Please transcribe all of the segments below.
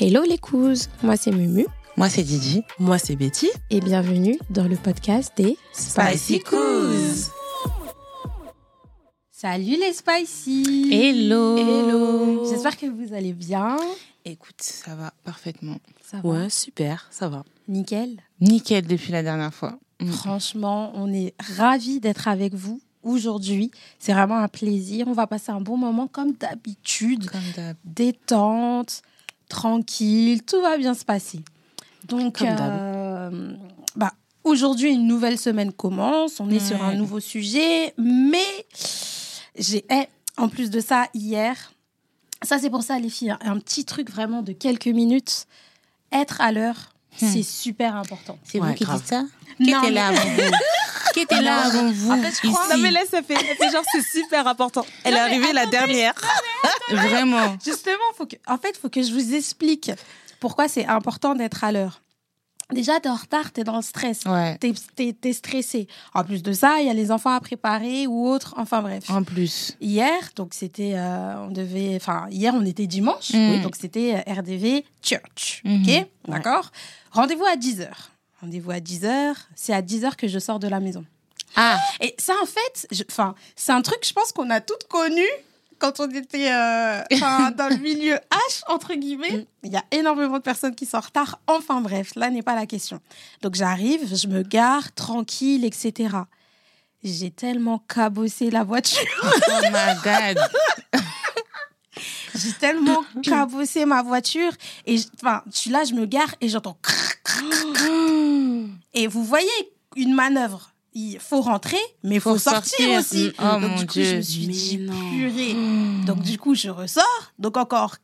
Hello les cousses, moi c'est Mumu Moi, c'est Didi. Moi, c'est Betty. et bienvenue dans le podcast des Spicy Coos. Salut les Spicy Hello. Hello J'espère que vous allez bien. Écoute, ça va parfaitement. Ça va Ouais, super, ça va. Nickel. Nickel depuis la dernière fois. Mm. Franchement, on est ravis d'être avec vous aujourd'hui. C'est vraiment un plaisir. On va passer un bon moment comme d'habitude. Détente, tranquille, tout va bien se passer. Donc, euh, bah, aujourd'hui, une nouvelle semaine commence. On est sur un nouveau sujet, mais j'ai, eh, en plus de ça, hier, ça c'est pour ça, les filles, un petit truc vraiment de quelques minutes. Être à l'heure, c'est super important. C'est Ouais, vous qui grave. dites ça Qui était là avant vous? Qui était là avant vous En fait, je crois- Non, mais là, ça fait, ça fait genre, c'est super important. Elle est arrivée la dernière. Vraiment. Justement, faut que, en fait, il faut que je vous explique pourquoi c'est important d'être à l'heure. Déjà, t'es en retard, t'es dans le stress. Ouais. T'es, t'es stressé. En plus de ça, il y a les enfants à préparer ou autres. Enfin bref. En plus. Hier, donc c'était, euh, on devait, enfin hier on était dimanche, Mm. oui, donc c'était euh, RDV Church, Mhm. ok, d'accord? Rendez-vous à 10 h Rendez-vous à 10 h C'est à 10 h que je sors de la maison. Ah, Et ça, en fait, enfin, c'est un truc, je pense qu'on a toutes connu quand on était euh, dans le milieu H, entre guillemets. Il y a énormément de personnes qui sont en retard. Enfin bref, là n'est pas la question. Donc j'arrive, je me gare, tranquille, etc. J'ai tellement cabossé la voiture. oh my God. J'ai tellement cabossé ma voiture. Et je- enfin, je suis là, je me gare et j'entends... crrr. Et vous voyez une manœuvre. Il faut rentrer, mais il faut, Faut sortir, sortir. aussi. Mm. Oh, Donc mon du coup, Dieu. je me suis Mais dit, non. purée. Donc du coup, je ressors. Donc encore...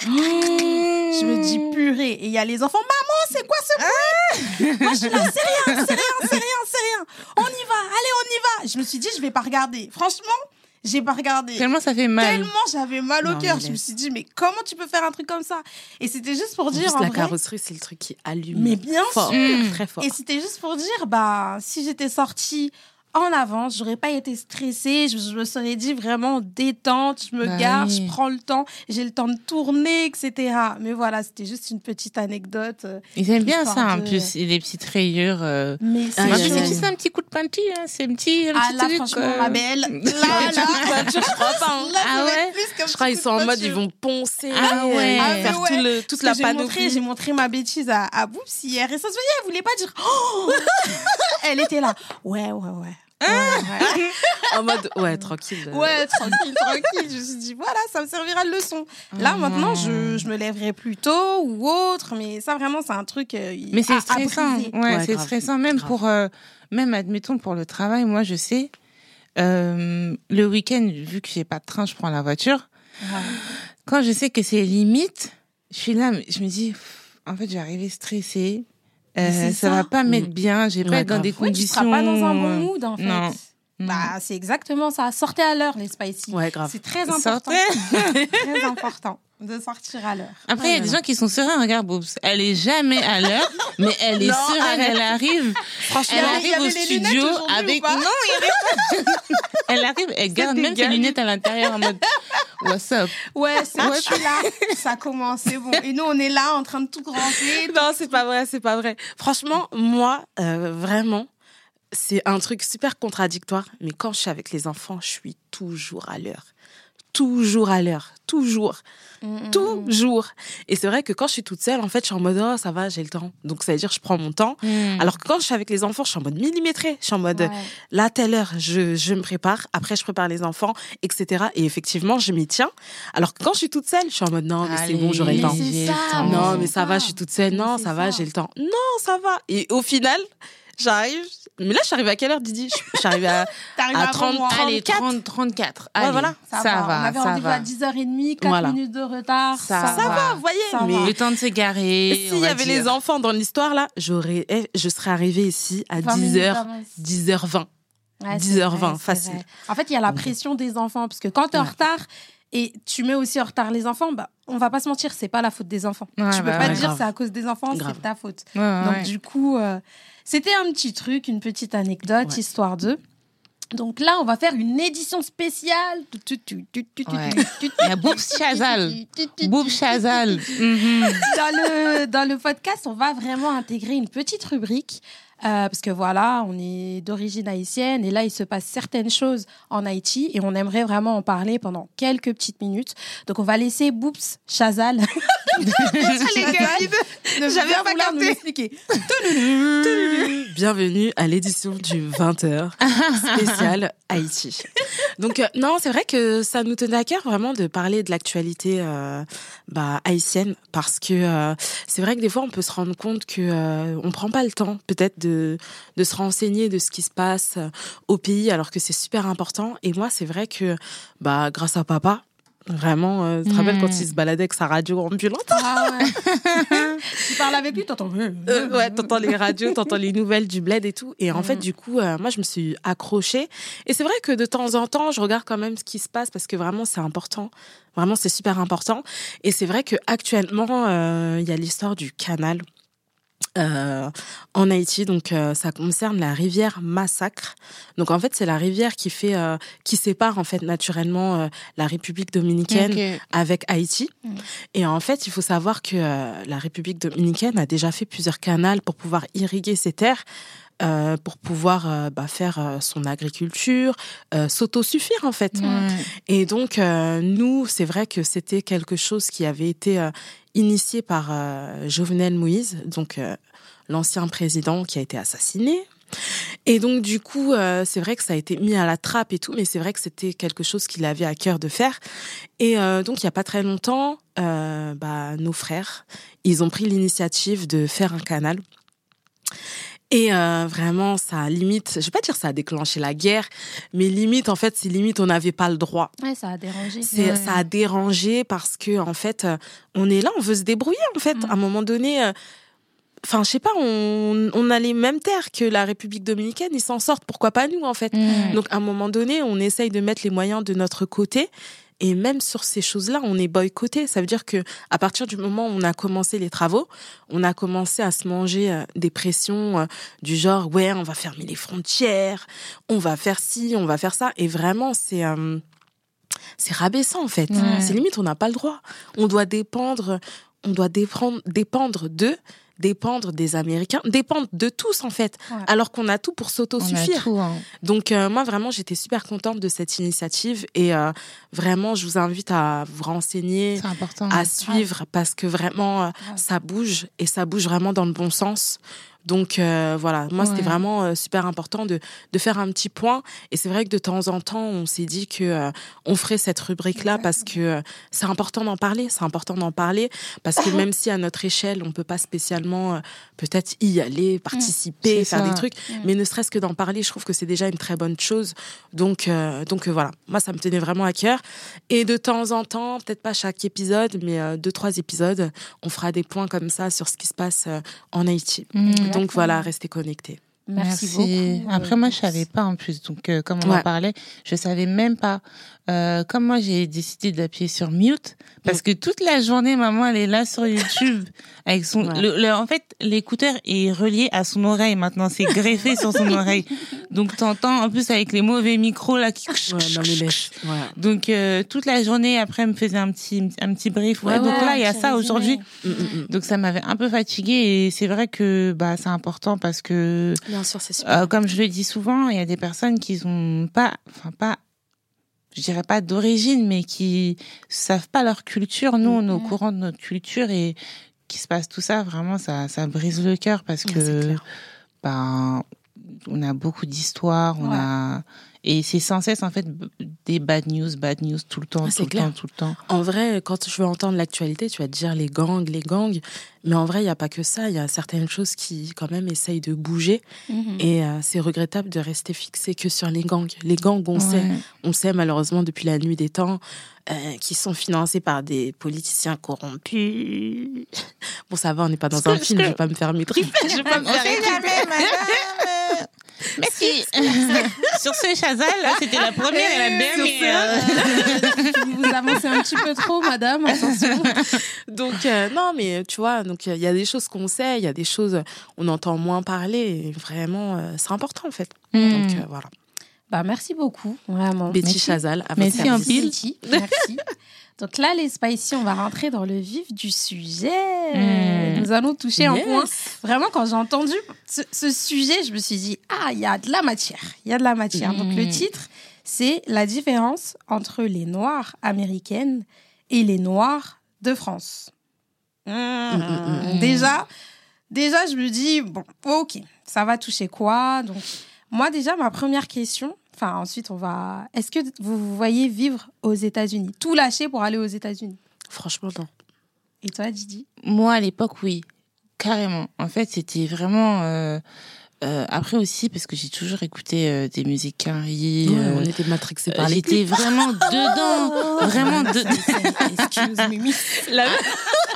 Je me dis purée. Et il y a les enfants, maman, c'est quoi ce bruit? Moi, je suis là, c'est rien, c'est rien, c'est rien, c'est rien. On y va, allez, on y va. Je me suis dit, je vais pas regarder. Franchement, j'ai pas regardé. Tellement ça fait mal. Tellement j'avais mal au cœur. Je me suis dit, mais comment tu peux faire un truc comme ça? Et c'était juste pour En dire, en la vrai, carrosserie, c'est le truc qui allume. mais bien fort, sûr. très fort. et c'était juste pour dire, bah, si j'étais sortie en avance, j'aurais pas été stressée, je, je me serais dit vraiment détente, je me Bah gare, oui. je prends le temps, j'ai le temps de tourner, etc. Mais voilà, c'était juste une petite anecdote. euh, Ils aiment bien ça en de- plus, les petites rayures. euh. Mais Ah, c'est il y plus, a- c'est juste- un petit coup de peinture, hein. c'est un petit, un Ah petit là, truc. franchement, euh. ma belle, là, là, je crois pas. hein. Ah ouais? plus Je crois qu'ils sont en de mode, ils vont poncer, Ah ouais. euh, Ah, faire mais tout le, toute Parce la panoplie. j'ai montré ma bêtise à, à Boops hier et ça se voyait, elle voulait pas dire. Oh elle était là. Ouais, ouais, ouais. Ouais. En mode, ouais, tranquille. Ouais, tranquille, tranquille. Je me suis dit, voilà, ça me servira de leçon. Là, Oh maintenant, je, je me lèverai plus tôt ou autre, mais ça, vraiment, c'est un truc. euh, Mais c'est stressant. Ouais, Ouais, c'est stressant même Grave. pour euh, même admettons pour le travail. Moi, je sais euh, le week-end vu que j'ai pas de train, je prends la voiture. Quand je sais que c'est limite, je suis là, mais je me dis pff, en fait, je vais arriver stressée. Euh, ça, ça. va pas mettre Mm. bien. J'ai pas Ouais, être dans des Ouais, tu conditions. seras pas dans un bon euh, mood, en fait. non. Mm. Bah, c'est exactement ça. Sortez à l'heure, les spicy. Ouais, grave. C'est très important. Sortez. très important de sortir à l'heure. Après, il y a des gens qui sont sereins. Regarde, Boobs, elle est jamais à l'heure, mais elle est Non, sereine. arrête. Elle arrive. Franchement, elle arrive au studio avec. Non, il pas. Elle arrive, elle garde même ses lunettes à l'intérieur en mode What's up? Ouais, c'est je suis là. Ça commence, c'est bon. Et nous, on est là en train de tout ranger. Non, c'est pas vrai, c'est pas vrai. Franchement, moi, euh, vraiment, c'est un truc super contradictoire. Mais quand je suis avec les enfants, je suis toujours à l'heure. Toujours à l'heure. Toujours. Mm, Toujours. Et c'est vrai que quand je suis toute seule, en fait, je suis en mode, oh, ça va, j'ai le temps. Donc, ça veut dire, je prends mon temps. Hmm. Alors que quand je suis avec les enfants, je suis en mode millimétré. Je suis en mode, Ouais. là, telle heure, je, je me prépare. Après, je prépare les enfants, etc. Et effectivement, je m'y tiens. Alors que quand je suis toute seule, je suis en mode, non, mais c'est bon, j'aurai le temps. ça, Non, mais ça va, je suis toute seule. Non, ça va, j'ai le temps. Non, ça va. Et au final, j'arrive. Mais là, je suis arrivée à quelle heure, Didi? Je suis arrivée à. À avant 30, moi. Allez, 34. 30, 34. Ouais, Allez, voilà. Ça, va, On avait ça rendez-vous à va. 10h30, 4 Voilà. minutes de retard. Ça Ça, va. Ça va. va, vous voyez. Ça mais va. Le temps de se garer. on s'il y va avait dire. les enfants dans l'histoire, là, j'aurais, eh, je serais arrivée ici à 20 minutes 10h, d'avance. 10h20. Ouais, 10h20, c'est vrai, c'est facile. En fait, il y a la pression des enfants. Parce que quand tu es en retard et tu mets aussi en retard les enfants, bah, on va pas se mentir, c'est pas la faute des enfants. Ouais, tu peux bah pas ouais. dire c'est à cause des enfants, c'est ta faute. Ouais, Donc, du coup, euh, c'était un petit truc, une petite anecdote, histoire d'eux. Donc là, on va faire une édition spéciale. Boubs Chazal. Boubs Chazal. Mhm. Dans le, dans le podcast, on va vraiment intégrer une petite rubrique. Euh, parce que voilà, on est d'origine haïtienne et là, il se passe certaines choses en Haïti et on aimerait vraiment en parler pendant quelques petites minutes. Donc, on va laisser Boops Chazal. J'avais pas vouloir nous capté. l'expliquer. Bienvenue à l'édition du 20h spécial Haïti. Donc euh, non, c'est vrai que ça nous tenait à cœur vraiment de parler de l'actualité euh, bah, haïtienne parce que euh, c'est vrai que des fois on peut se rendre compte que euh, on prend pas le temps peut-être de de se renseigner de ce qui se passe euh, au pays alors que c'est super important et moi c'est vrai que bah grâce à papa Vraiment, euh, tu te rappelles quand il se baladait avec sa radio ambulante Ah ouais. tu parles avec lui, t'entends. Euh, ouais, t'entends les radios, t'entends les nouvelles du bled et tout. Et en fait, du coup, euh, moi, je me suis accrochée. Et c'est vrai que de temps en temps, je regarde quand même ce qui se passe parce que vraiment, c'est important. Vraiment, c'est super important. Et c'est vrai que actuellement, il y a l'histoire du canal. Euh, en Haïti, donc euh, ça concerne la rivière Massacre. Donc en fait, c'est la rivière qui fait, euh, qui sépare en fait naturellement la République dominicaine avec Haïti. Mm. Et en fait, il faut savoir que la République dominicaine a déjà fait plusieurs canaux pour pouvoir irriguer ses terres. Euh, pour pouvoir euh, bah, faire euh, son agriculture, euh, s'autosuffire en fait. Et donc euh, nous, c'est vrai que c'était quelque chose qui avait été euh, initié par euh, Jovenel Moïse, donc euh, l'ancien président qui a été assassiné. Et donc du coup, euh, c'est vrai que ça a été mis à la trappe et tout, mais c'est vrai que c'était quelque chose qu'il avait à cœur de faire. Et euh, donc il y a pas très longtemps, euh, bah, nos frères, ils ont pris l'initiative de faire un canal. Et euh, vraiment, ça limite, je vais pas dire ça a déclenché la guerre, mais limite, en fait, c'est limite, on n'avait pas le droit. Ouais, ça a dérangé. Ouais. ça a dérangé parce que en fait, euh, on est là, on veut se débrouiller en fait. Mm. À un moment donné, euh, enfin, je sais pas, on, on a les mêmes terres que la République dominicaine, ils s'en sortent. Pourquoi pas nous en fait Mm. Donc à un moment donné, on essaye de mettre les moyens de notre côté. Et même sur ces choses-là, on est boycotté. Ça veut dire que à partir du moment où on a commencé les travaux, on a commencé à se manger euh, des pressions euh, du genre ouais, on va fermer les frontières, on va faire ci, on va faire ça. Et vraiment, c'est euh, c'est rabaissant en fait. Ouais. C'est limite, on n'a pas le droit. On doit dépendre, on doit dépendre, dépendre d'eux, dépendre des Américains, dépendre de tous en fait. Ouais. Alors qu'on a tout pour s'autosuffire. hein. Donc euh, moi vraiment j'étais super contente de cette initiative et euh, vraiment je vous invite à vous renseigner, à suivre parce que vraiment euh, ça bouge et ça bouge vraiment dans le bon sens. Donc euh, voilà, moi c'était vraiment euh, super important de de faire un petit point et c'est vrai que de temps en temps on s'est dit que euh, on ferait cette rubrique là parce que euh, c'est important d'en parler, c'est important d'en parler parce que même si à notre échelle on peut pas spécialement euh, peut-être y aller, participer, C'est faire ça. des trucs, Mm. mais ne serait-ce que d'en parler, je trouve que c'est déjà une très bonne chose. Donc euh, donc voilà, moi ça me tenait vraiment à cœur et de temps en temps, peut-être pas chaque épisode, mais euh, deux trois épisodes, on fera des points comme ça sur ce qui se passe euh, en Haïti. Mm. Donc voilà, restez connectés. Merci, beaucoup. Après, moi, je savais pas en plus. Donc, euh, comme on Ouais. en parlait, je savais même pas. Euh, comme moi, j'ai décidé d'appuyer sur mute parce que toute la journée, maman, elle est là sur YouTube avec son. Ouais. le- le- en fait, l'écouteur est relié à son oreille maintenant. C'est greffé sur son oreille. Donc, t'entends en plus avec les mauvais micros là qui. Ouais, non, mais. Ouais. Donc, euh, toute la journée, après, elle me faisait un petit, un petit brief. Ouais, donc là, il y a ça aujourd'hui. Mm, mm, mm. Donc, ça m'avait un peu fatiguée et c'est vrai que bah c'est important parce que Bien sûr, c'est super. euh, comme je le dis souvent, il y a des personnes qui ont pas, enfin pas, je dirais pas d'origine, mais qui savent pas leur culture. Nous, on est au courant de notre culture et qui se passe tout ça, vraiment, ça, ça brise le cœur parce que, ben, on a beaucoup d'histoires, on Ouais. a, et c'est sans cesse, en fait, des bad news, bad news tout le temps, Ouais, tout c'est le clair. temps, tout le temps. En vrai, quand je veux entendre l'actualité, tu vas te dire les gangs, les gangs. Mais en vrai, il n'y a pas que ça. Il y a certaines choses qui, quand même, essayent de bouger. Mhm. Et euh, c'est regrettable de rester fixé que sur les gangs. Les gangs, on sait, on sait malheureusement depuis la nuit des temps, euh, qui sont financés par des politiciens corrompus. Bon, ça va, on n'est pas dans un film, je que- vais pas me faire maîtriser. Je vais pas me On faire sait jamais, madame. Merci. Sur ce, Chazal, c'était la première et la dernière. Vous avancez un petit peu trop, madame. Attention. Donc euh, non, mais tu vois, donc il y a des choses qu'on sait, il y a des choses on entend moins parler. Vraiment, euh, c'est important en fait. Hmm. Donc euh, voilà. Bah, merci beaucoup, vraiment. Betty Merci. Chazal, à votre Merci. Betty, merci. Donc là, les spicy, on va rentrer dans le vif du sujet. Mm. Nous allons toucher un point. Vraiment, quand j'ai entendu ce, ce sujet, je me suis dit, ah, il y a de la matière. Il y a de la matière. Donc le Mm. titre, c'est la différence entre les Noirs américaines et les Noirs de France. Mm. mm, mm. Déjà, déjà, je me dis, bon, ok, ça va toucher quoi? Donc, moi, déjà, ma première question, enfin, ensuite, on va. Est-ce que vous vous voyez vivre aux États-Unis? Tout lâcher pour aller aux États-Unis? Franchement, non. Et toi, Didi? Moi, à l'époque, oui, carrément. En fait, c'était vraiment. euh, euh, après aussi, parce que j'ai toujours écouté euh, des musiques Carrie. Ouais, euh, on était matrixés par euh, les J'étais vraiment dedans, vraiment dedans. Excuse me. La,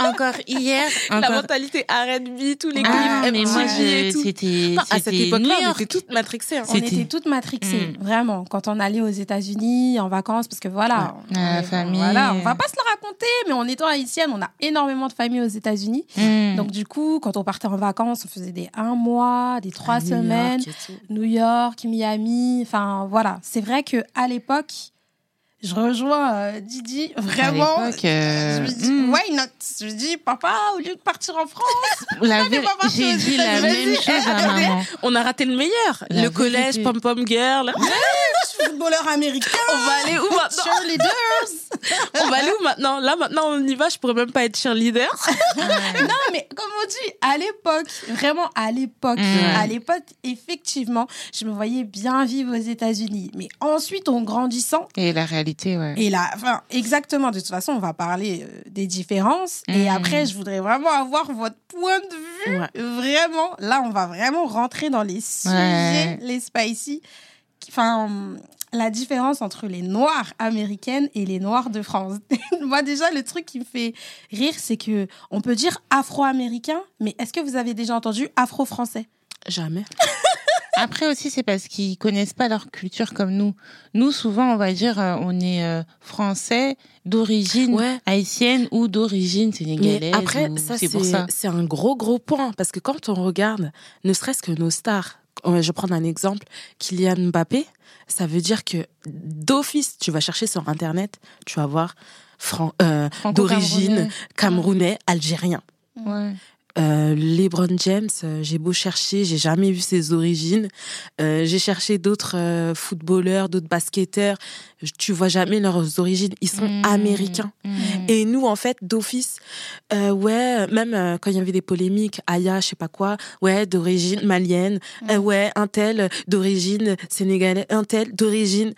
Encore hier, la encore. mentalité R&B, tous les clips Ah, mais moi, c'était à cette c'était époque-là, New on était toutes matrixées. hein. On C'était- était toutes matrixées, Mm. vraiment, quand on allait aux États-Unis en vacances, parce que voilà, Ouais. on, La est- famille. voilà, on va pas se le raconter, mais en étant haïtienne, on a énormément de familles aux États-Unis. Mm. Donc du coup, quand on partait en vacances, on faisait des un mois, des trois New York semaines. New York, Miami, enfin voilà. C'est vrai que à l'époque, je rejoins euh, Didi À vraiment. l'époque, euh, Je me dis, mm. why not? Je me dis, papa, au lieu de partir en France, La J'ai dit la même chose à maman. On a raté le meilleur. La le collège, pom pom girl. je suis footballeur américain, On va aller où maintenant? cheerleaders. On va aller où maintenant? Là, maintenant, on y va. Je pourrais même pas être cheerleader. Non, mais comme on dit, à l'époque, vraiment à l'époque, Mm. à l'époque, effectivement, je me voyais bien vivre aux États-Unis. Mais ensuite, en grandissant, Et la réalité, ouais. Et là, enfin, exactement. De toute façon, on va parler euh, des différences. Et Mhm. après, je voudrais vraiment avoir votre point de vue. Ouais. Vraiment, là, on va vraiment rentrer dans les sujets, Ouais. les spicy. Enfin, hum, la différence entre les noirs américaines et les noirs de France. Moi, déjà, le truc qui me fait rire, c'est que on peut dire afro-américain, mais est-ce que vous avez déjà entendu afro-français? Jamais. Après aussi, c'est parce qu'ils connaissent pas leur culture comme nous. Nous, souvent, on va dire, euh, on est euh, français d'origine Ouais. haïtienne ou d'origine sénégalaise. Mais après, ou- ça, c'est un gros, gros point. Parce que quand on regarde, ne serait-ce que nos stars, je vais prendre un exemple, Kylian Mbappé, ça veut dire que d'office, tu vas chercher sur Internet, tu vas voir euh, d'origine camerounais, algérien. Ouais. Euh, LeBron James, euh, j'ai beau chercher, j'ai jamais vu ses origines. Euh, j'ai cherché d'autres euh, footballeurs, d'autres basketteurs. Tu vois jamais leurs origines. Ils sont Mm. américains. Mm. Et nous, en fait, d'office, ouais, même quand il y avait des polémiques, Aya, je sais pas quoi, ouais, d'origine malienne, Mm. euh, ouais, un tel d'origine sénégalaise, un tel d'origine.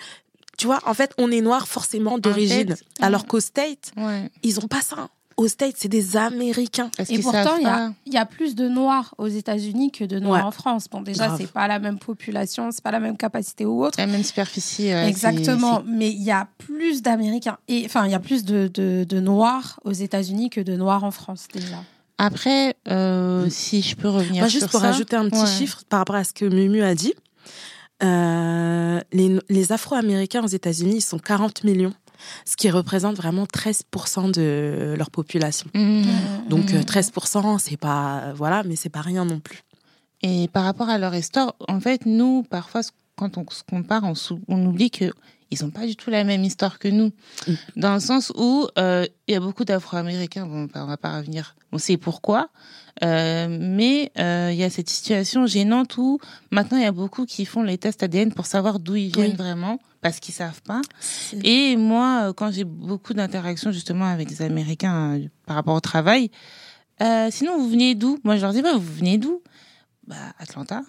Tu vois, en fait, on est noir forcément d'origine. fait, Alors qu'au State, Ouais. ils ont pas ça. Au State, c'est des Américains. Et pourtant, il y, a, pas. il y a plus de noirs aux États-Unis que de noirs Ouais. en France. Bon, déjà, c'est pas la même population, c'est pas la même capacité ou autre. La même superficie. ouais, Exactement, mais il y a plus d'Américains et enfin il y a plus de, de, de noirs aux États-Unis que de noirs en France déjà. Après, euh, si je peux revenir Moi, juste sur pour ça. rajouter un petit Ouais. chiffre par rapport à ce que Mumu a dit, euh, les, les Afro-Américains aux États-Unis, ils sont 40 millions, ce qui représente vraiment 13% de leur population. Mm. Donc Mhm. euh, 13%, c'est pas voilà, mais c'est pas rien non plus. Et par rapport à leur histoire, en fait, nous, parfois, quand on se compare, on, sou- on oublie que ils n'ont pas du tout la même histoire que nous. Mm. Dans le sens où euh, il y a beaucoup d'Afro-Américains, bon, on va pas revenir, on sait pourquoi, euh, mais euh, il y a cette situation gênante où maintenant il y a beaucoup qui font les tests ADN pour savoir d'où ils viennent Oui. vraiment, parce qu'ils savent pas. Et moi, quand j'ai beaucoup d'interactions justement avec des Américains par rapport au travail, sinon vous venez d'où? Moi, je leur dis, bah, vous venez d'où? Bah, Atlanta.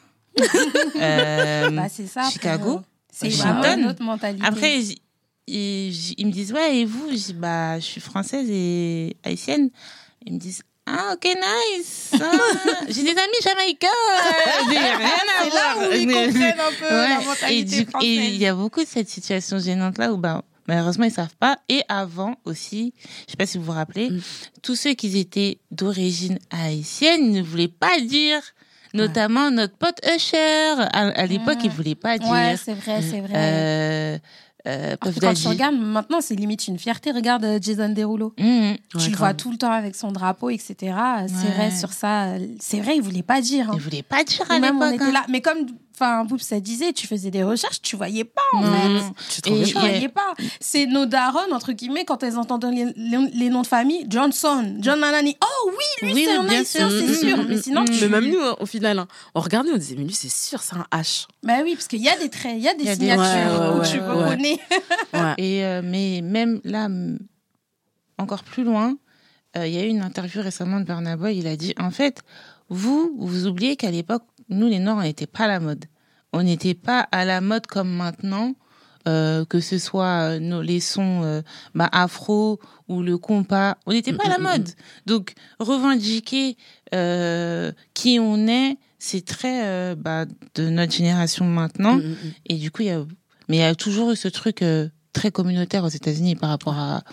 Euh, Bah, c'est ça. Chicago. C'est Washington. autre mentalité. après, j- ils, j- ils me disent, ouais, et vous? Je bah, je suis française et haïtienne. Ils me disent, ah, ok, nice. Ah, j'ai des amis jamaïcains. j'ai rien à là voir. où ils comprennent un peu la Ouais, mentalité et il y a beaucoup de cette situation gênante là où bah, malheureusement ils savent pas. Et avant aussi, je sais pas si vous vous rappelez, Mm. tous ceux qui étaient d'origine haïtienne ils ne voulaient pas dire. Notamment notre pote Usher, à, à l'époque, Mm. il voulait pas dire. Ouais, c'est vrai, c'est vrai. euh, euh, Puff quand tu regardes, maintenant, c'est limite une fierté. Regarde euh, Jason Derulo. Mm. Ouais, tu le vois tout le temps avec son drapeau, etc. C'est Ouais. vrai sur ça. C'est vrai, il voulait pas dire. hein. Il voulait pas dire à l'époque. hein. Mais comme enfin, Boub, ça disait, tu faisais des recherches, tu voyais pas, en Non, fait. Tu Et- Tu voyais pas. C'est nos darons, entre guillemets, quand elles entendent les, les- les noms de famille, Johnson, John Nanani. Oh oui, lui, Oui, c'est un bien haïtien, sûr. c'est sûr. mm, Mais mm, sinon, tu... Mais même nous, au final, hein, on regardait, on disait, mais lui, c'est sûr, c'est un H. Bah oui, parce qu'il y a des traits, il y a des y a des- signatures Ouais, ouais, où ouais, tu ouais. reconnais. Ouais. Et euh, mais même là, encore plus loin, euh, il y a eu une interview récemment de Burna Boy. Il a dit en fait, vous vous oubliez qu'à l'époque, nous les Noirs, on n'était pas à la mode. On n'était pas à la mode comme maintenant. euh, que ce soit euh, nos, les sons euh, bah, afro ou le compas, on n'était pas à la Mm, mm, mode. Donc revendiquer euh, qui on est, c'est très bah, de notre génération maintenant. Mm, mm, mm. Et du coup, il y a, mais il y a toujours eu ce truc très communautaire aux États-Unis par rapport à,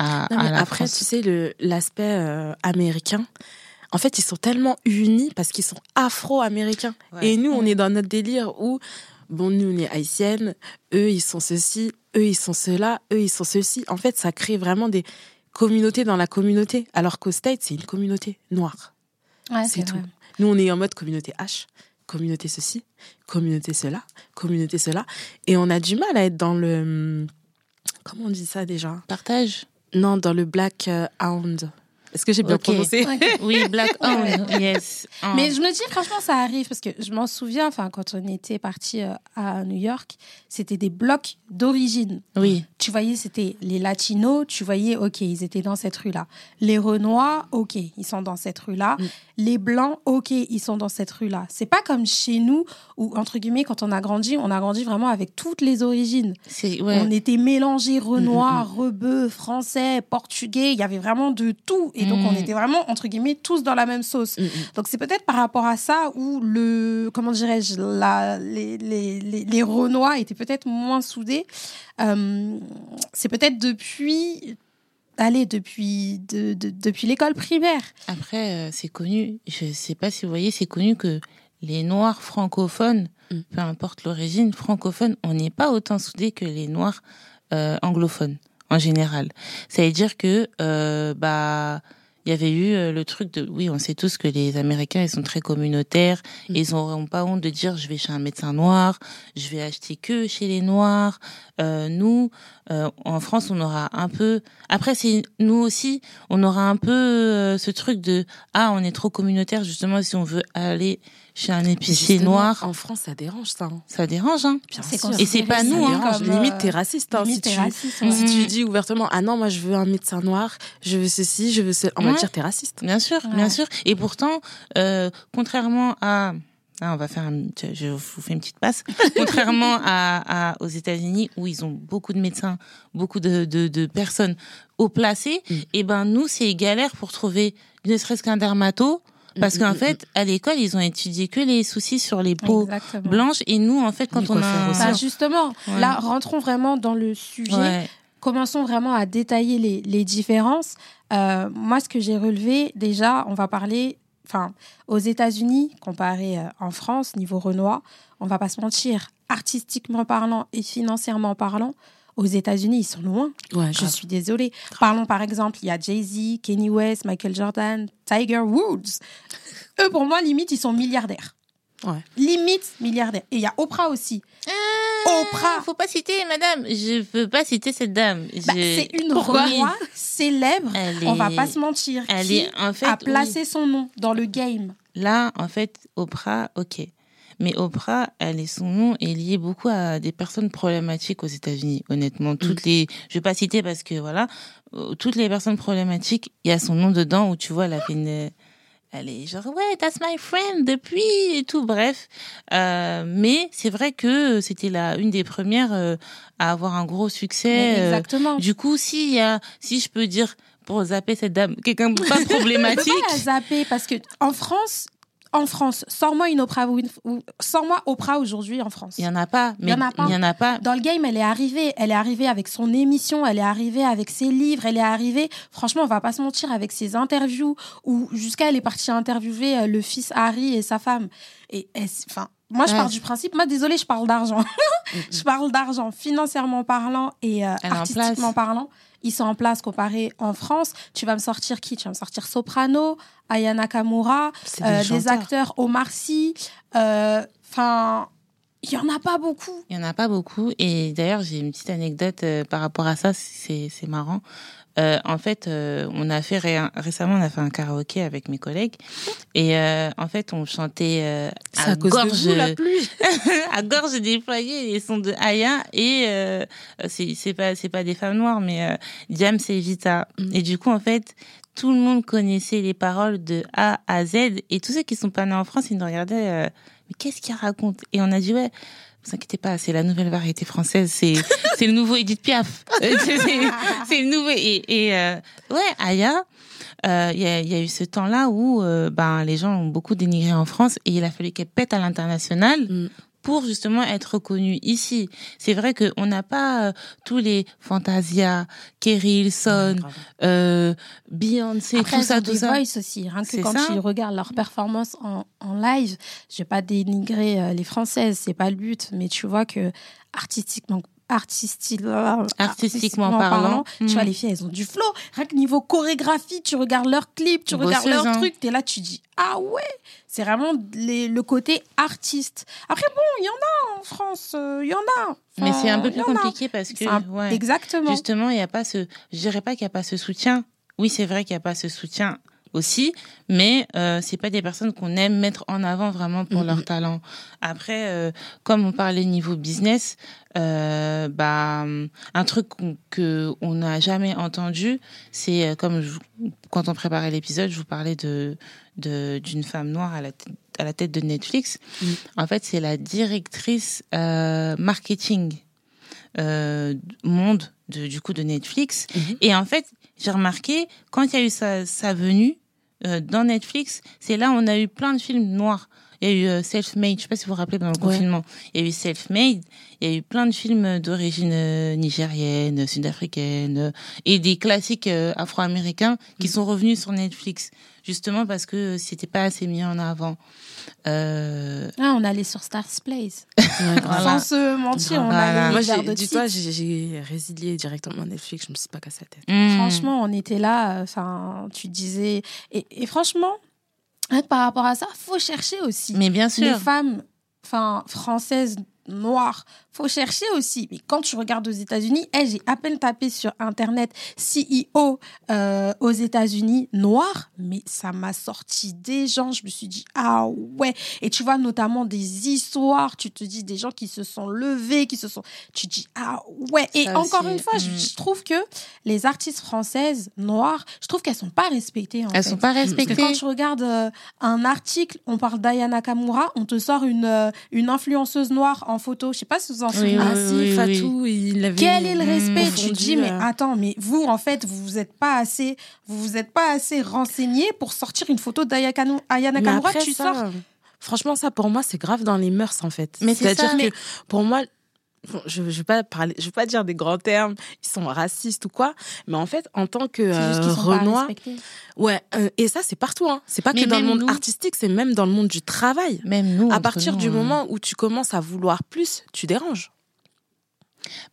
à, Non, à mais la après, France. tu sais, l'aspect euh, américain, en fait, ils sont tellement unis parce qu'ils sont afro-américains. Ouais. Et nous, on est dans notre délire où, bon, nous, on est haïtiennes, eux, ils sont ceci, eux, ils sont cela, eux, ils sont ceci. En fait, ça crée vraiment des communautés dans la communauté. Alors qu'au States, c'est une communauté noire. Ouais, C'est tout. vrai. Nous, on est en mode communauté H, communauté ceci, communauté cela, communauté cela. Et on a du mal à être dans le. hum, Comment on dit ça déjà? Partage? Non, dans le Black euh, Hound. Est-ce que j'ai bien Ok. prononcé? Oui, Black yes. Mais je me dis, franchement, ça arrive parce que je m'en souviens, enfin, quand on était parti euh, à New York, c'était des blocs d'origine. Oui, Tu voyais, c'était les Latinos, tu voyais, ok, ils étaient dans cette rue-là. Les Renois, ok, ils sont dans cette rue-là. Mm. Les Blancs, ok, ils sont dans cette rue-là. C'est pas comme chez nous où, entre guillemets, quand on a grandi, on a grandi vraiment avec toutes les origines. ouais. On était mélangés, Renois, Mm, rebeux, français, portugais, il y avait vraiment de tout. Et donc, Mm. on était vraiment, entre guillemets, tous dans la même sauce. Mm, mm. Donc c'est peut-être par rapport à ça où le comment dirais-je les, les, les, les Renois étaient peut-être moins soudés. Euh, c'est peut-être depuis allez depuis de, de- depuis l'école primaire. Après, euh, c'est connu, je sais pas si vous voyez, c'est connu que les Noirs francophones, Mm. peu importe l'origine, francophones, on n'est pas autant soudés que les Noirs euh, anglophones en général. Ça veut dire que euh, bah il y avait eu euh, le truc de oui, on sait tous que les Américains ils sont très communautaires, Mm. et ils n'auront pas honte de dire je vais chez un médecin noir, je vais acheter que chez les noirs. Euh, nous euh, en France, on aura un peu après c'est nous aussi, on aura un peu euh, ce truc de ah, on est trop communautaire justement si on veut aller chez un épicier noir, En France, ça dérange, ça. hein. ça dérange hein. Et c'est pas nous, hein. dérange. comme, Limite, euh, t'es raciste. hein, limite, si t'es tu, raciste, ouais. si tu dis ouvertement, ah non, moi, je veux un médecin noir, je veux ceci, je veux cela, on va Ouais. dire, t'es raciste. Bien sûr, Ouais. bien sûr. Et pourtant, euh, contrairement à ah, on va faire un, je vous fais une petite passe. Contrairement à, à- aux États-Unis où ils ont beaucoup de médecins, beaucoup de, de, de personnes haut placées, Mm. et ben nous c'est galère pour trouver ne serait-ce qu'un dermato parce Mm, qu'en mm, fait à l'école ils ont étudié que les soucis sur les peaux Exactement. blanches et nous en fait quand Les on a. Bah, justement, Ouais. là rentrons vraiment dans le sujet. ouais, Commençons vraiment à détailler les, les différences. Euh, moi, ce que j'ai relevé, déjà, on va parler, enfin, aux États-Unis, comparé euh, en France, niveau Renoir, on va pas se mentir, artistiquement parlant et financièrement parlant, aux États-Unis, ils sont loin. Ouais, Je suis désolée. Parlons par exemple, il y a Jay-Z, Kanye West, Michael Jordan, Tiger Woods. Eux, pour moi, limite, ils sont milliardaires. Ouais. Limite milliardaires. Et il y a Oprah aussi. Oprah. faut pas citer madame je peux pas citer cette dame Bah, c'est une Pourquoi roi célèbre. Elle On va est- pas se mentir. elle qui est en fait a oui. placé son nom dans le game? Là, en fait, Oprah, ok. Mais Oprah, elle est son nom est lié beaucoup à des personnes problématiques aux États-Unis. Honnêtement, toutes les, je vais pas citer parce que voilà, euh, toutes les personnes problématiques, il y a son nom dedans où tu vois, elle a fait une, elle est genre ouais, that's my friend depuis et tout. Bref, euh, mais c'est vrai que c'était la une des premières euh, à avoir un gros succès. euh, Exactement. du coup, si y a, si je peux dire pour zapper cette dame, quelqu'un pas problématique. pas la zapper parce que en France, en France, sors-moi une Oprah ou sors-moi Oprah aujourd'hui en France. Il y en a pas, Il y en a pas. Il y en a pas. Dans le game, elle est arrivée. Elle est arrivée avec son émission, elle est arrivée avec ses livres, elle est arrivée. Franchement, on va pas se mentir avec ses interviews où jusqu'à elle est partie interviewer euh, le fils Harry et sa femme. Et enfin. Moi, je Ouais. pars du principe. Moi, désolée, je parle d'argent. je parle d'argent, financièrement parlant et euh, artistiquement parlant. Ils sont en place comparé en France. Tu vas me sortir qui? Tu vas me sortir Soprano, Aya Nakamura, euh, des chanteurs. acteurs Omar Sy. euh, Enfin, il y en a pas beaucoup. Il y en a pas beaucoup. Et d'ailleurs, j'ai une petite anecdote euh, par rapport à ça. C'est c'est marrant. Euh, en fait, euh, on a fait ré- récemment, on a fait un karaoké avec mes collègues, et euh, en fait, on chantait euh, C'est à à cause gorge, de vous, la pluie. à gorge déployée les sons de Aya et euh, c'est c'est pas c'est pas des femmes noires, mais euh, Diams et Vita. Mm. Et du coup, en fait, tout le monde connaissait les paroles de A à Z, et tous ceux qui sont pas nés en France, ils nous regardaient. euh, mais qu'est-ce qu'il raconte? Et on a dit ouais. Vous inquiétez pas, c'est la nouvelle variété française, c'est c'est le nouveau Edith Piaf, c'est le nouveau et, et euh, ouais Aya, euh, il y, a, y a eu ce temps-là où euh, ben les gens ont beaucoup dénigré en France et il a fallu qu'elle pète à l'international Mm. Pour justement être reconnue ici. C'est vrai que on n'a pas euh, tous les Fantasia, Kerry Son, euh, Beyoncé, Après, tout ça, tout des ça. aussi. Rien que quand ça. tu regardes leur performance en, en live, je vais pas dénigrer euh, les Françaises, c'est pas le but, mais tu vois que artistiquement, artistique, Artistiquement parlant, tu vois, les filles, elles ont du flow. Rien que niveau chorégraphie, tu regardes leurs clips, tu regardes leurs hein. trucs, t'es là, tu dis, ah ouais, c'est vraiment les- le côté artiste. Après, bon, il y en a en France, euh, il y en a. Mais Enfin, c'est un peu plus compliqué parce que C'est un- ouais. Exactement. Justement, il n'y a pas ce, je dirais pas qu'il n'y a pas ce soutien. Oui, c'est vrai qu'il n'y a pas ce soutien aussi, mais euh, c'est pas des personnes qu'on aime mettre en avant vraiment pour leur talent. Après, euh, comme on parlait niveau business, euh, bah un truc qu'on- que on n'a jamais entendu, c'est euh, comme je- quand on préparait l'épisode, je vous parlais de de- d'une femme noire à la tête à la tête de Netflix. Mhm. En fait, c'est la directrice marketing monde de, du coup de Netflix. Mhm. Et en fait, j'ai remarqué quand il y a eu sa, venue euh, dans Netflix, c'est là où on a eu plein de films noirs. Il y a eu euh, Self-Made, je sais pas si vous vous rappelez dans le Ouais. confinement. Il y a eu Self-Made, il y a eu plein de films d'origine euh, nigérienne, sud-africaine euh, et des classiques euh, afro-américains qui Mhm. sont revenus sur Netflix justement parce que c'était pas assez mis en avant. Euh, Ah, on allait sur Stars Place. Ouais, grave. Voilà. Sans se mentir, on Voilà. allait Moi, j'ai- dis-toi, résilié directement Netflix, je me suis pas cassé la tête. hmm. Franchement, on était là. Enfin, tu disais. Et, et franchement, par rapport à ça, faut chercher aussi. mais bien Les sûr. femmes, enfin, françaises, noires, faut chercher aussi. Mais quand tu regardes aux États-Unis, eh, j'ai à peine tapé sur Internet CEO euh, aux États-Unis noir, mais ça m'a sorti des gens. Je me suis dit, ah ouais. Et tu vois notamment des histoires, tu te dis des gens qui se sont levés, qui se sont. Tu dis, ah ouais. Et Ça encore aussi, une fois, je, mm. je trouve que les artistes françaises noires, je trouve qu'elles sont pas respectées. En Elles fait. sont pas Parce que respectées. quand tu regardes euh, un article, on parle d'Ayana Nakamura, on te sort une, euh, une influenceuse noire en photo. Je sais pas si vous en souvenez. oui, ah oui, si, oui, Fatou, il avait... Quel est le respect Tu dis, mais euh. attends, mais vous, en fait, vous vous êtes pas assez, vous vous êtes pas assez renseigné pour sortir une photo d'Ayana après, Tu ça, sors. Franchement, ça, pour moi, c'est grave dans les mœurs, en fait. Mais c'est C'est-à-dire que, mais- pour moi, bon, je ne vais, pas parler- je vais pas dire des grands termes, ils sont racistes ou quoi, mais en fait, en tant que euh, Renoir, ouais, euh, et ça, c'est partout. Hein. C'est pas Mais que dans le monde nous- artistique, c'est même dans le monde du travail. Même nous. À partir nous, du hein. moment où tu commences à vouloir plus, tu déranges.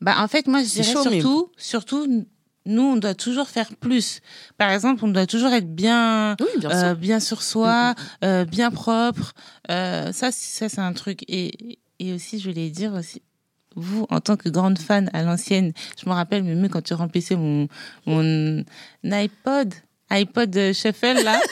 Bah, en fait, moi, je dirais chaud, mais- surtout, surtout, nous, on doit toujours faire plus. Par exemple, on doit toujours être bien, Oui, bien euh, bien sur soi, euh, bien propre. Euh, ça, c'est- ça, c'est un truc. Et, et aussi, je voulais dire aussi, vous, en tant que grande fan à l'ancienne, je me rappelle même quand tu remplissais mon, mon iPod, iPod Shuffle, là.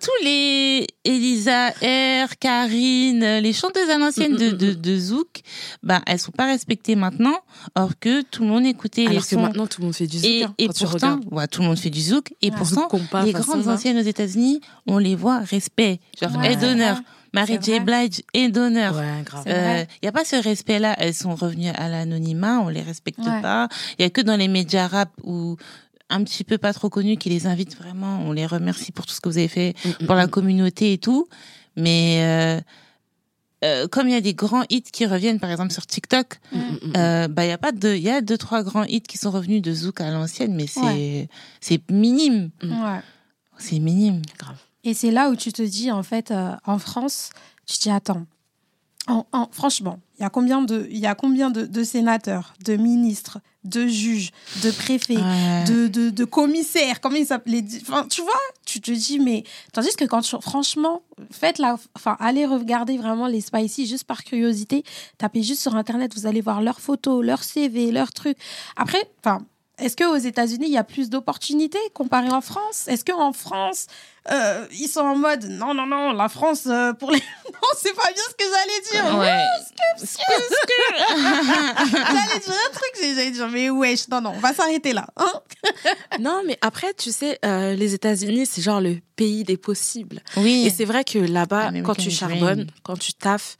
Tous les Elisa R, Karine, les chanteuses à l'ancienne de, de, de Zouk, ben, elles sont pas respectées maintenant, or que tout le monde écoutait les Alors que sons. maintenant, tout le monde fait du zouk. Et, hein, et pourtant, ouais, tout le monde fait du zouk. Et Ouais. pourtant, Zouk les grandes là. anciennes aux États-Unis, on les voit respect. Genre, Ouais, aide c'est d'honneur. Mary C'est J. Blige, aide d'honneur. Ouais, vrai. Il n'y a pas ce respect-là. Elles sont revenues à l'anonymat, on les respecte Ouais. pas. Il y a que dans les médias rap ou un petit peu pas trop connus qui les invitent vraiment. On les remercie pour tout ce que vous avez fait Mm, pour mm, la mm. communauté et tout. Mais euh, euh, comme il y a des grands hits qui reviennent, par exemple sur TikTok, mm. euh, bah il y a pas de, il y a deux trois grands hits qui sont revenus de Zouk à l'ancienne, mais c'est Ouais. c'est minime, Ouais. c'est minime. Grave. Et c'est là où tu te dis, en fait, euh, en France, tu te dis, attends, en- en- franchement, il y a combien de, il y a combien de, de sénateurs, de ministres, de juges, de préfets, Ouais. de, de, de commissaires, comment ils s'appellent enfin, Tu vois, tu te dis, mais tandis que quand, tu- franchement, faites la, enfin, allez regarder vraiment les Spicy juste par curiosité. Tapez juste sur Internet, vous allez voir leurs photos, leurs CV, leurs trucs. Après, enfin, est-ce qu'aux États-Unis, il y a plus d'opportunités comparé en France? Est-ce qu'en France, euh, ils sont en mode non, non, non, la France, euh, pour les. non, c'est pas bien ce que j'allais dire. Ouais. J'allais dire un truc, j'allais dire, mais wesh, non, non, on va s'arrêter là. hein. Non, mais après, tu sais, euh, les États-Unis, c'est genre le pays des possibles. Oui. Et c'est vrai que là-bas, quand tu charbonnes, quand tu taffes,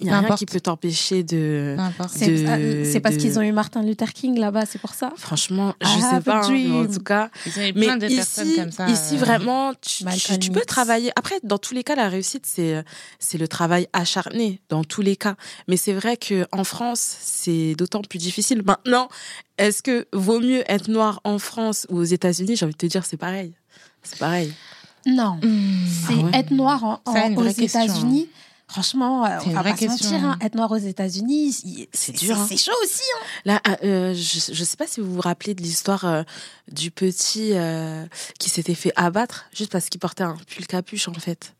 il n'y a rien qui peut t'empêcher de. N'importe. C'est de- ah, c'est parce de- qu'ils ont eu Martin Luther King là-bas, c'est pour ça Franchement, je I sais pas, hein, en tout cas. Ils ont eu Mais plein de ici, personnes comme ça. ici euh, vraiment, tu, tu, Malcolm tu peux travailler. Après, dans tous les cas, la réussite, c'est c'est le travail acharné, dans tous les cas. Mais c'est vrai que en France, c'est d'autant plus difficile. Maintenant, est-ce que vaut mieux être noir en France ou aux États-Unis? J'ai envie de te dire, c'est pareil. C'est pareil. Non. hmm. C'est Ah ouais? être noir en- en- aux question, États-Unis. Franchement, euh, on va pas question, mentir, hein, hein. être noir aux États-Unis, C'est c'est dur, hein. C'est chaud aussi. hein. Là, euh, je ne sais pas si vous vous rappelez de l'histoire euh, du petit euh, qui s'était fait abattre juste parce qu'il portait un pull capuche, en fait.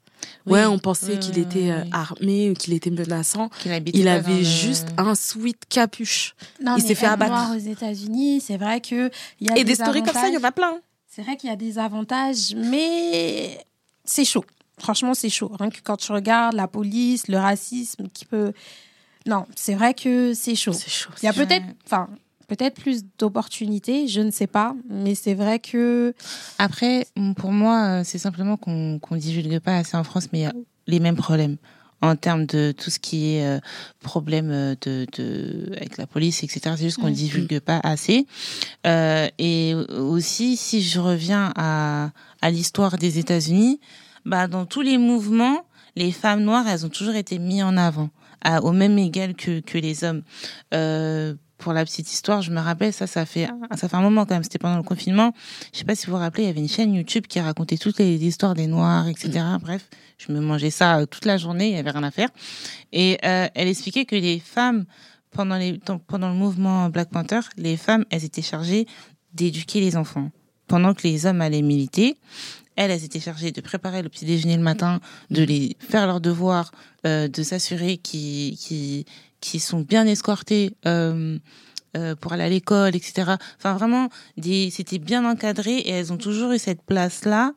Oui. Ouais, on pensait qu'il était euh, armé ou qu'il était menaçant. Il avait le- juste un sweat capuche. Non, Il s'est fait abattre. noir aux États-Unis, c'est vrai que y a Et des stories comme ça, il y en a plein. C'est vrai qu'il y a des avantages, mais c'est chaud. Franchement, c'est chaud. Rien que quand tu regardes la police, le racisme qui peut. Non, c'est vrai que c'est chaud. Il y a peut-être, enfin, peut-être plus d'opportunités, je ne sais pas, mais c'est vrai que Après, pour moi, euh, c'est simplement qu'on qu'on divulgue pas assez en France, mais il y a les mêmes problèmes en termes de tout ce qui est euh, problème euh, de, de avec la police, etc. C'est juste qu'on Mhm. divulgue pas assez. Euh, et aussi, si je reviens à, à l'histoire des États-Unis, bah dans tous les mouvements, les femmes noires, elles ont toujours été mises en avant, à- au même égal que que les hommes. Euh, pour la petite histoire, je me rappelle, ça, ça fait, ça fait un moment quand même. C'était pendant le confinement. Je sais pas si vous vous rappelez, il y avait une chaîne YouTube qui racontait toutes les histoires des Noirs, etc. Bref, je me mangeais ça euh, toute la journée, il y avait rien à faire. Et euh, elle expliquait que les femmes, pendant, les, pendant le mouvement Black Panther, les femmes, elles étaient chargées d'éduquer les enfants. Pendant que les hommes allaient militer, elles, elles étaient chargées de préparer le petit déjeuner le matin, de les faire leurs devoirs, euh, de s'assurer qu'ils sont bien escortés euh, euh, pour aller à l'école, etc. Enfin, vraiment, c'était bien encadré et elles ont toujours eu cette place-là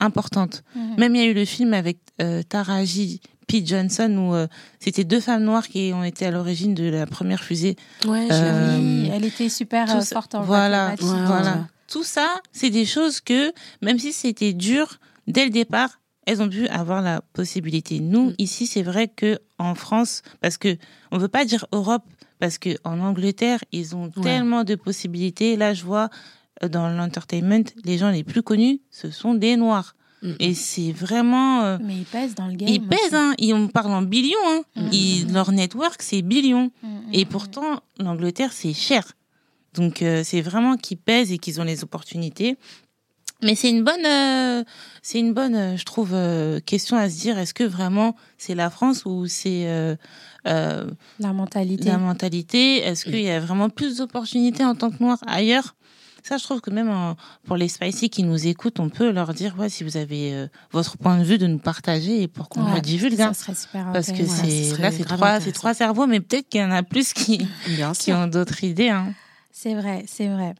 importante. Même il y a eu le film avec euh, Taraji P. Johnson où euh, c'était deux femmes noires qui ont été à l'origine de la première fusée. Ouais, je Euh, vu. elle était super euh, forte en voilà. Ouais, voilà. Tout ça, c'est des choses que, même si c'était dur dès le départ, elles ont pu avoir la possibilité. Nous, Mm. ici, c'est vrai que en France, parce que on veut pas dire Europe, parce que en Angleterre, ils ont Ouais. tellement de possibilités. Là, je vois euh, dans l'entertainment, les gens les plus connus, ce sont des Noirs. Et c'est vraiment, euh, Mais ils pèsent dans le game. ils pèsent, hein. Ils, on parle en billions, hein. Ils- leur network, c'est billions. Et pourtant, l'Angleterre, c'est cher. Donc, euh, c'est vraiment qu'ils pèsent et qu'ils ont les opportunités. Mais c'est une bonne, euh, c'est une bonne, euh, je trouve, euh, question à se dire. Est-ce que vraiment c'est la France ou c'est euh, euh, la mentalité. la mentalité? Est-ce qu'il y a vraiment plus d'opportunités en tant que noir ailleurs? Ça, je trouve que même en- pour les spicy qui nous écoutent, on peut leur dire, ouais, si vous avez euh, votre point de vue, de nous partager et pour qu'on Ouais, le divulgue. hein. Ça serait super Parce que. Ouais, c'est là, c'est trois, c'est trois cerveaux, mais peut-être qu'il y en a plus qui, qui ont d'autres idées. Hein. C'est vrai, c'est vrai.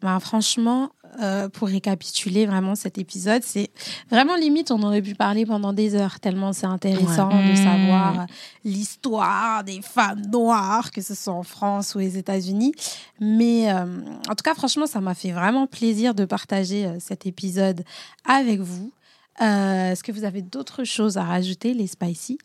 Ben, franchement, euh, pour récapituler vraiment cet épisode, c'est vraiment limite, on aurait pu parler pendant des heures, tellement c'est intéressant Ouais. de Mmh. savoir l'histoire des femmes noires, que ce soit en France ou aux États-Unis. Mais euh, en tout cas, franchement, ça m'a fait vraiment plaisir de partager euh, cet épisode avec vous. Est-ce que vous avez d'autres choses à rajouter, les Spicy?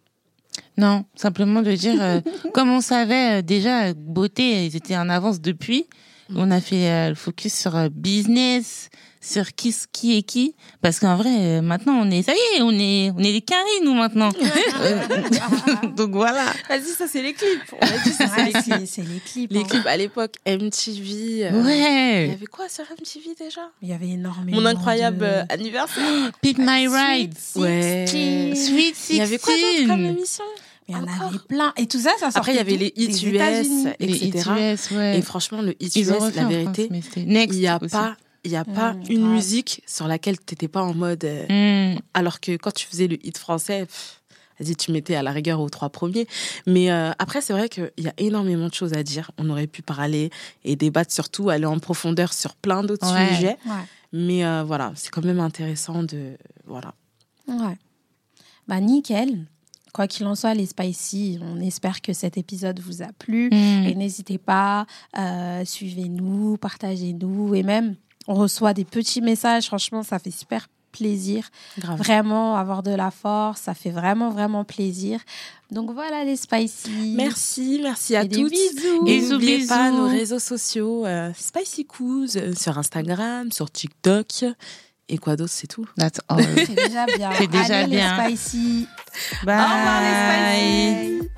Non, simplement de dire, euh, comme on savait euh, déjà, euh, beauté, ils étaient en avance depuis. On a fait euh, le focus sur euh, business, sur qui, qui est qui. Parce qu'en vrai, euh, maintenant, on est, ça y est, on est, on est des carrés, nous, maintenant. Donc voilà. Vas-y, ça, c'est les clips. On a dit, ça, c'est Ouais, les clips. c'est les clips. Les hein. clips à l'époque, MTV. euh, Il y Ouais. avait quoi sur MTV déjà? Il y avait énormément. Mon incroyable de- euh, anniversaire. Pick my ride. Sweet Ouais. Sixteen. Sweet Il y avait quoi d'autre comme 16. émission? Il y en Encore avait plein. Et tout ça, ça sortait Après, il y avait les hits US. Les etc. US, ouais. Et franchement, le hit Ils ont US, la vérité, il n'y a aussi. pas, il y a pas Mm, une grave. musique sur laquelle tu n'étais pas en mode. euh, Mm. Alors que quand tu faisais le hit français, vas-y, tu mettais à la rigueur aux trois premiers. Mais euh, après, c'est vrai qu'il y a énormément de choses à dire. On aurait pu parler et débattre, surtout aller en profondeur sur plein d'autres Ouais. sujets. Ouais. Mais euh, voilà, c'est quand même intéressant de. Voilà. Ouais. Bah, nickel. Quoi qu'il en soit, les Spicy, on espère que cet épisode vous a plu. Mm. Et n'hésitez pas, euh, suivez-nous, partagez-nous. Et même, on reçoit des petits messages. Franchement, ça fait super plaisir. Grave. Vraiment, avoir de la force, ça fait vraiment, vraiment plaisir. Donc voilà, les Spicy. Merci, merci à Et toutes. bisous. Et n'oubliez pas nos réseaux sociaux, euh, Spicy Coos, euh, sur Instagram, sur TikTok. Et quoi d'autre, c'est tout. That's all. C'est déjà bien. C'est déjà Allez, bien. les Spicy. Bye. Au revoir, les Spicy.